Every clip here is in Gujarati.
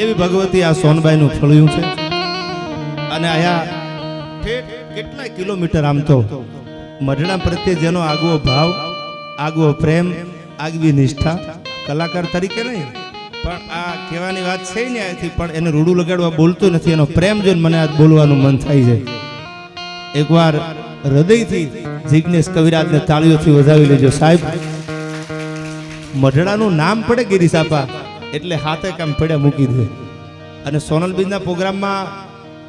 એવી ભગવતી આ સોનબાઈનું ફળ્યું છે. અને ઠેઠ કેટલાય કિલોમીટર આમ તો મઢડા પ્રત્યે જેનો આગવો ભાવ, આગવો પ્રેમ, આગવી નિષ્ઠા, કલાકાર તરીકે નહીં, પણ આ કહેવાની વાત છે ને અહીંથી, પણ એને રૂડું લગાડવા બોલતો નથી, એનો પ્રેમ જોઈને મને આજ બોલવાનું મન થાય છે. એકવાર હૃદયથી જિજ્ઞેશ કવિરાજને તાળીઓથી વધાવી લેજો સાહેબ. મઢડાનું નામ પડે ગિરીશ આપા. એટલે હાથે કામ પડ્યા મૂકી દે. અને સોનલબીજના પ્રોગ્રામમાં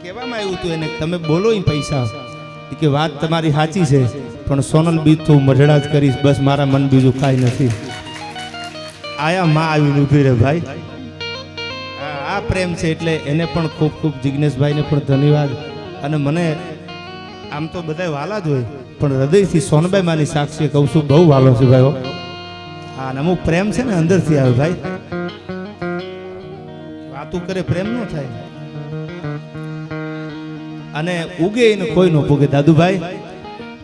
કહેવામાં આવ્યું હતું એને, તમે બોલો એ પૈસા. કે, વાત તમારી સાચી છે, પણ સોનલબીજ તો હું મઢડા જ કરીશ, બસ મારા મન બીજું કાંઈ નથી. આયા માં આવીને ઊભી રહે ભાઈ. આ પ્રેમ છે એટલે એને પણ ખૂબ ખૂબ જિજ્ઞેશભાઈને પણ ધન્યવાદ. અને મને આમ તો બધા વાલા જ હોય, પણ હૃદયથી સોનબાઈ માની સાક્ષી કહું છું, બહુ વાલો છે ભાઈઓ હા. અને અમુક પ્રેમ છે ને અંદરથી આવે ભાઈ. વાતું કરે, પ્રેમ નો થાય. અને ઉગે એને કોઈ નો ભોગે. દાદુભાઈ,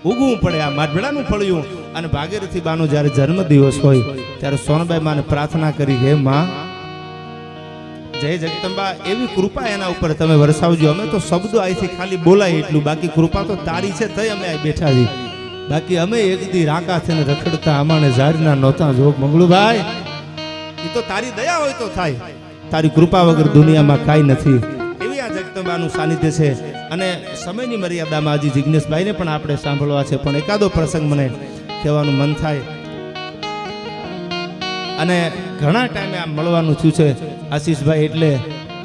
ઉગવું પડે આ માટભેડાનું ફળ્યું. અને ભાગીરથી બાનો જ્યારે જન્મદિવસ હોય, ત્યારે સોનબાઈ માને પ્રાર્થના કરી, હે માં, જય જગદંબા, એવી કૃપા એના ઉપર તમે વરસાવજો. અમે તો શબ્દો અહીંથી ખાલી બોલાય એટલું. બાકી કૃપા તો તારી છે, તઈ અમે અહીં બેઠા છીએ. બાકી અમે એક દી રાકા થઈને રખડતા અમાને ઝારના નહોતા જોગ. મંગળુભાઈ એ તો તારી દયા હોય તો થાય. તારી કૃપા વગર દુનિયામાં કાંઈ નથી. એવી આ જગદંબાનું સાનિધ્ય છે. અને સમયની મર્યાદામાં હજી જિજ્ઞેશભાઈને પણ આપણે સાંભળવા છે. પણ એકાદો પ્રસંગ મને કહેવાનું મન થાય. અને ઘણા ટાઈમે આમ મળવાનું થયું છે આશીષભાઈ એટલે.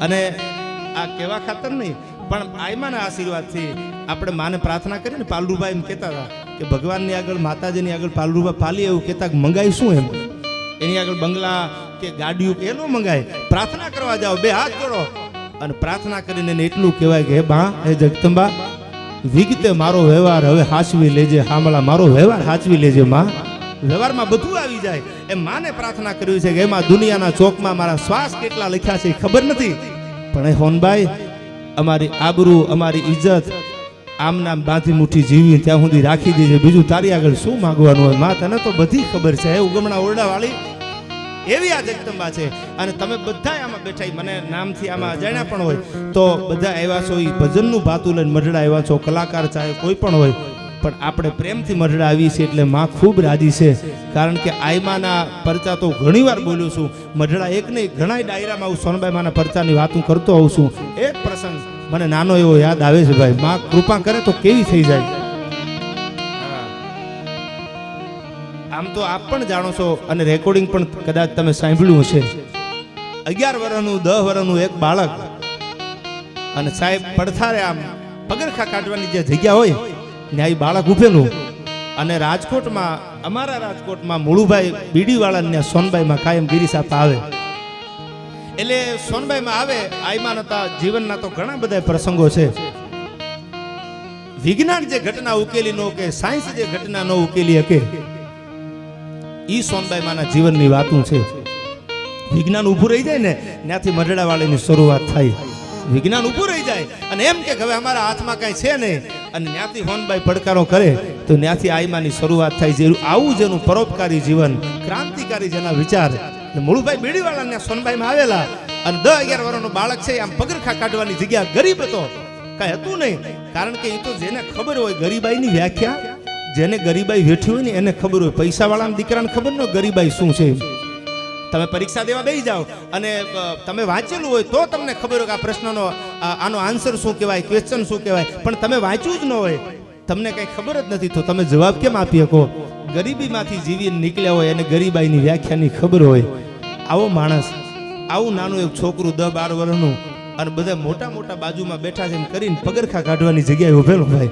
અને આ કહેવા ખાતર નહીં, પણ આયમાના આશીર્વાદથી આપણે માને પ્રાર્થના કરી ને પાલરુભાઈ એમ કહેતા હતા કે ભગવાનની આગળ, માતાજીની આગળ પાલરુભાઈ પાલી એવું કહેતા મંગાઈ શું એમ. એની આગળ બંગલા કે ગાડીઓ કે એનું મંગાય. પ્રાર્થના કરવા જાઓ, બે હાથ જોડો. અને પ્રાર્થના કરીને એને એટલું કહેવાય કે, હે બા, હે જગદંબા, વિગતે મારો વ્યવહાર હવે હાચવી લેજે, હામળા, મારો વ્યવહાર હાચવી લેજે, માં. વ્યવહારમાં બધું આવી જાય. એમ માને પ્રાર્થના કરવી છે કે એમાં દુનિયાના ચોકમાં મારા શ્વાસ કેટલા લખ્યા છે એ ખબર નથી. પણ એ હોનભાઈ, અમારી આબરૂ, અમારી ઇજ્જત આમ નામ બાંધી મુઠ્ઠી જીવી ત્યાં સુધી રાખી દેજે. બીજું તારી આગળ શું માંગવાનું હોય? માં, તને તો બધી ખબર છે. ઉગમણા ઓરડા વાળી એવી આ જગદંબા છે. અને તમે બધા આમાં બેઠા મને નામથી આમાં અજાણ્યા પણ હોય. તો બધા આવ્યા છો એ ભજનનું ભાતું લઈને મઢડા આવ્યા છો, કલાકાર ચાહે કોઈ પણ હોય. પણ આપણે પ્રેમથી મઢડા આવી છે એટલે માં ખૂબ રાજી છે. કારણ કે આઈમાના પરચા તો ઘણીવાર બોલું છું. મઢડા એક નહીં ઘણા ડાયરામાં હું સોનબાઈ માના પરચાની વાત કરતો હોઉં છું. એક પ્રસંગ મને નાનો એવો યાદ આવે છે ભાઈ, માં કૃપા કરે તો કેવી થઈ જાય. આમ તો આપ પણ જાણો છો અને રેકોર્ડિંગ પણ કદાચ તમે સાંભળ્યું હશે. અગિયાર વર્ષનું દસ વર્ષનું એક બાળક અને સાહેબ પડથારે આમ પગરખા કાઢવાની જે જગ્યા હોય, ત્યાં બાળક ઉભેલું. અને રાજકોટમાં, અમારા રાજકોટમાં મુળુભાઈ બીડીવાળા ને સોનબાઈમાં કાયમ ગિરિસાપા આવે. એટલે સોનબાઈમાં આવે, આયમાન હતા, જીવનના તો ઘણા બધા પ્રસંગો છે. વિજ્ઞાન જે ઘટના ઉકેલી નો કે, સાયન્સ જે ઘટના નો ઉકેલી શકે ઈ સોનબાઈ માના જીવનની વાતું છે. વિજ્ઞાન ઊભું રહી જાય ને, ત્યાંથી મરડાવાળીની શરૂઆત થાય. વિજ્ઞાન ઊભું રહી જાય અને એમ કે હવે અમારા હાથમાં કાંઈ છે નહીં. અને ત્યાંથી હોનબાઈ પડકારો કરે, તો ત્યાંથી આઈમાની શરૂઆત થાય જે આવું જેનું પરોપકારી જીવન, ક્રાંતિકારી જેના વિચાર. મુળુભાઈ બીડીવાળા ને સોનબાઈમાં આવેલા. અને દસ અગિયાર વર્ષનો બાળક છે, આમ પગરખા કાઢવાની જગ્યા ગરીબ હતો. કાંઈ હતું નહીં. કારણ કે એ તો જેને ખબર હોય ગરીબાઈની વ્યાખ્યા જેને ગરીબાઈ વેઠી હોય ને એને ખબર હોય. પૈસાવાળાના દીકરાને ખબર ન ગરીબાઈ શું છે. તમે પરીક્ષા દેવા બેસી જાઓ અને તમે વાંચેલું હોય તો તમને ખબર હોય કે આ પ્રશ્નનો આનો આન્સર શું કહેવાય ક્વેશ્ચન શું કહેવાય. પણ તમે વાંચ્યું જ ન હોય, તમને કંઈ ખબર જ નથી. તો તમે જવાબ કેમ આપી શકો? ગરીબીમાંથી જીવીને નીકળ્યા હોય અને ગરીબાઈની વ્યાખ્યાની ખબર હોય. આવો માણસ, આવું નાનું એક છોકરું દસ બાર વર્ષનું અને બધા મોટા મોટા બાજુમાં બેઠા છે એમ કરીને પગરખા કાઢવાની જગ્યાએ ઉભેલો ભાઈ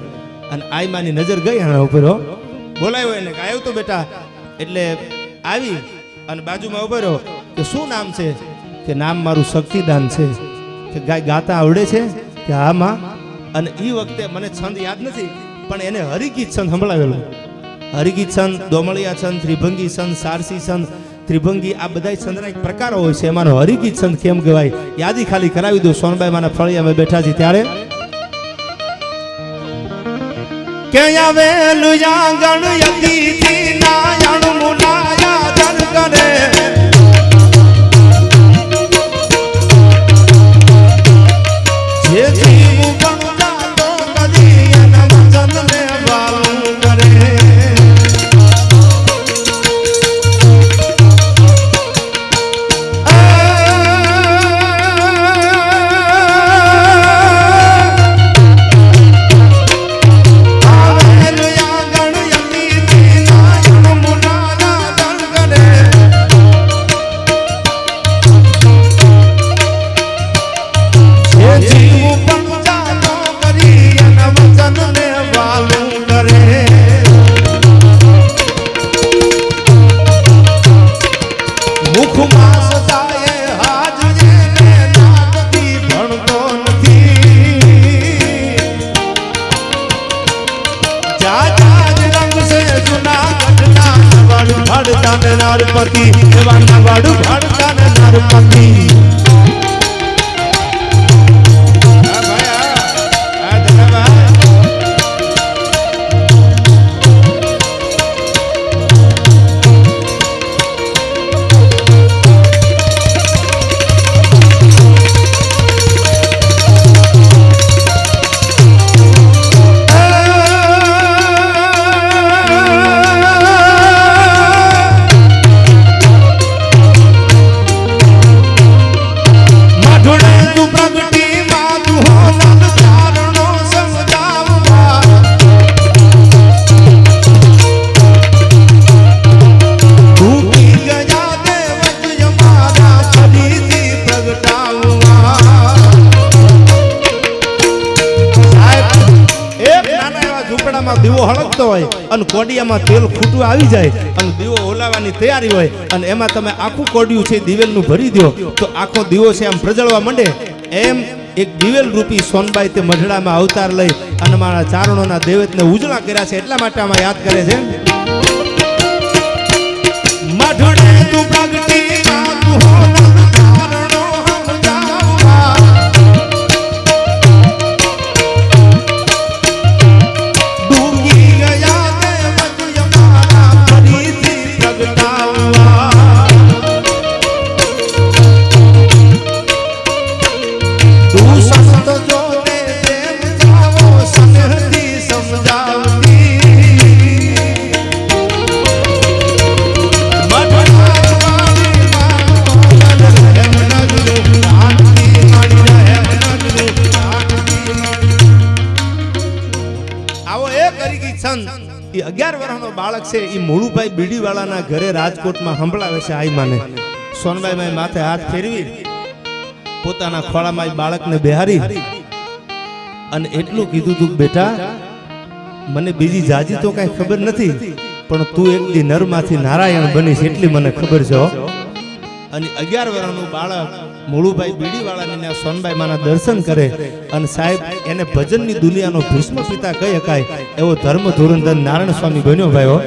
અને આઈમાની નજર ગઈ એના ઉપર બોલાયો એને આવ્યો તો બેટા. એટલે આવી અને બાજુમાં ઊભો રહ્યો કે શું નામ છે? કે નામ મારું શક્તિદાન છે. કે ગાય ગાતા આવડે છે? કે હા માં અને એ વખતે મને છંદ યાદ નથી, પણ એને હરિગીત છંદ સંભળાવેલો. હરિગીત છંદ, દોમળિયા છંદ, ત્રિભંગી છંદ, સારસી છંદ. ત્રિભંગી આ બધા છંદના એક પ્રકારો હોય છે. એમાંનો હરિગીત છંદ કેમ કહેવાય? યાદી ખાલી કરાવી દો. સોનબાઈ માના ફળિયામાં બેઠા છે ત્યારે. કે આવેલું આંગણ યતીથી નાયણ ભાડતા ને નારપતિ એવા નવાડું દીવો હોય અને કોડિયામાં તેલ ખૂટવા આવી જાય અને દીવો ઓલાવાની તૈયારી હોય અને એમાં તમે આખું કોડિયું છે દિવેલનું ભરી દો તો આખો દીવો છે આમ પ્રજળવા માંડે. એમ એક દિવેલ રૂપી સોનબાઈ તે મઢડામાં અવતાર લઈ અને મારા ચારણોના દેવતને ઉજળા કર્યા છે. એટલા માટે આમાં યાદ કરે છે. મઢડે તું પ્રગટી વર્ષનો છે એ મોળુભાઈ બીડીવાળાના ઘરે રાજકોટમાં સંભળાવે છે આઈ માને સોનબાઈ માથે હાથ ફેરવી, પોતાના ખોળામાં બાળકને બેહારી અને એટલું કીધું તું બેટા, મને બીજી જાજી તો કાંઈ ખબર નથી, પણ તું એક દી નરમાંથી નારાયણ બનીશ, એટલી મને ખબર છે. અને અગિયાર વર્ષનું બાળક મોળુભાઈ બીડીવાળાને ત્યાં સોનભાઈ માના દર્શન કરે અને સાહેબ એને ભજનની દુનિયાનો ભીષ્મ પિતા કહી શકાય એવો ધર્મ ધોરણધર નારાયણ સ્વામી બન્યો ભાઈઓ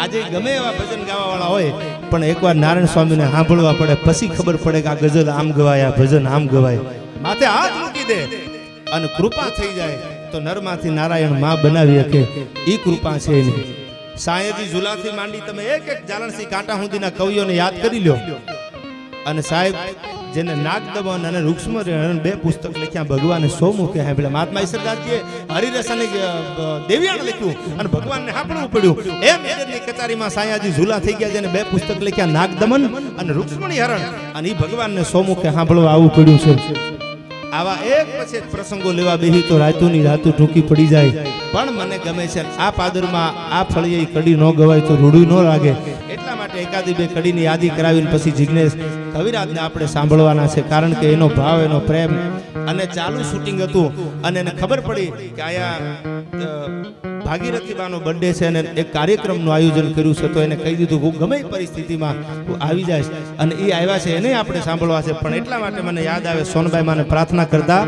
આજે ગમે એવા ભજન ગાવા વાળા હોય, પણ એકવાર નારાયણ સ્વામીને સાંભળવા પડે, પછી ખબર પડે કે આ ગઝલ આમ ગવાય, આ ભજન આમ ગવાય. માથે હાથ મૂકી દે અને કૃપા થઈ જાય તો નરમાંથી નારાયણમાં બનાવી શકે. એ કૃપા છે એની. સાયજી ઝુલાથી માંડી તમે એક એક જાલણસી કાંટા સુધીના કવિઓને યાદ કરી લ્યો. અને સાહેબ, જેને નાગદમન અને રૂક્ષ્મ બે પુસ્તક લખ્યા, ભગવાને સોમુખે સાંભળ્યા મહાત્મા ઈશ્વરદાસજીએ હરિરસાને દેવ્યાણ લખ્યું અને ભગવાનને સાંભળવું પડ્યું એમ એની કચારીમાં સાયાજી ઝૂલા થઈ ગયા, જેને બે પુસ્તક લખ્યા નાગદમન અને રૂક્ષ્મણી હરણ. અને એ ભગવાનને સોમુખે સાંભળવા આવવું પડ્યું છે. આવા એક પછી પ્રસંગો લેવા બેહી તો રાતુની રાતુ ટૂંકી પડી જાય. પણ મને ગમે છે આ પાદરમાં આ ફળીએ કડી ન ગવાય તો રૂડું ન લાગે. એટલા માટે એકાદી બે કડીની યાદી કરાવીને પછી જિજ્ઞેશ કવિરાજને આપણે સાંભળવાના છે કારણ કે એનો ભાવ, એનો પ્રેમ અને ચાલુ શૂટિંગ હતું અને એને ખબર પડી કે અહીંયા અ, ભાગીરથી બાનો બર્થડે છે અને એક કાર્યક્રમનું આયોજન કર્યું છે તો એને કહી દીધું હું ગમે પરિસ્થિતિમાં હું આવી જઈશ. અને એ આવ્યા છે એને આપણે સાંભળવા છે પણ એટલા માટે મને યાદ આવે સોનભાઈ માને પ્રાર્થના કરતા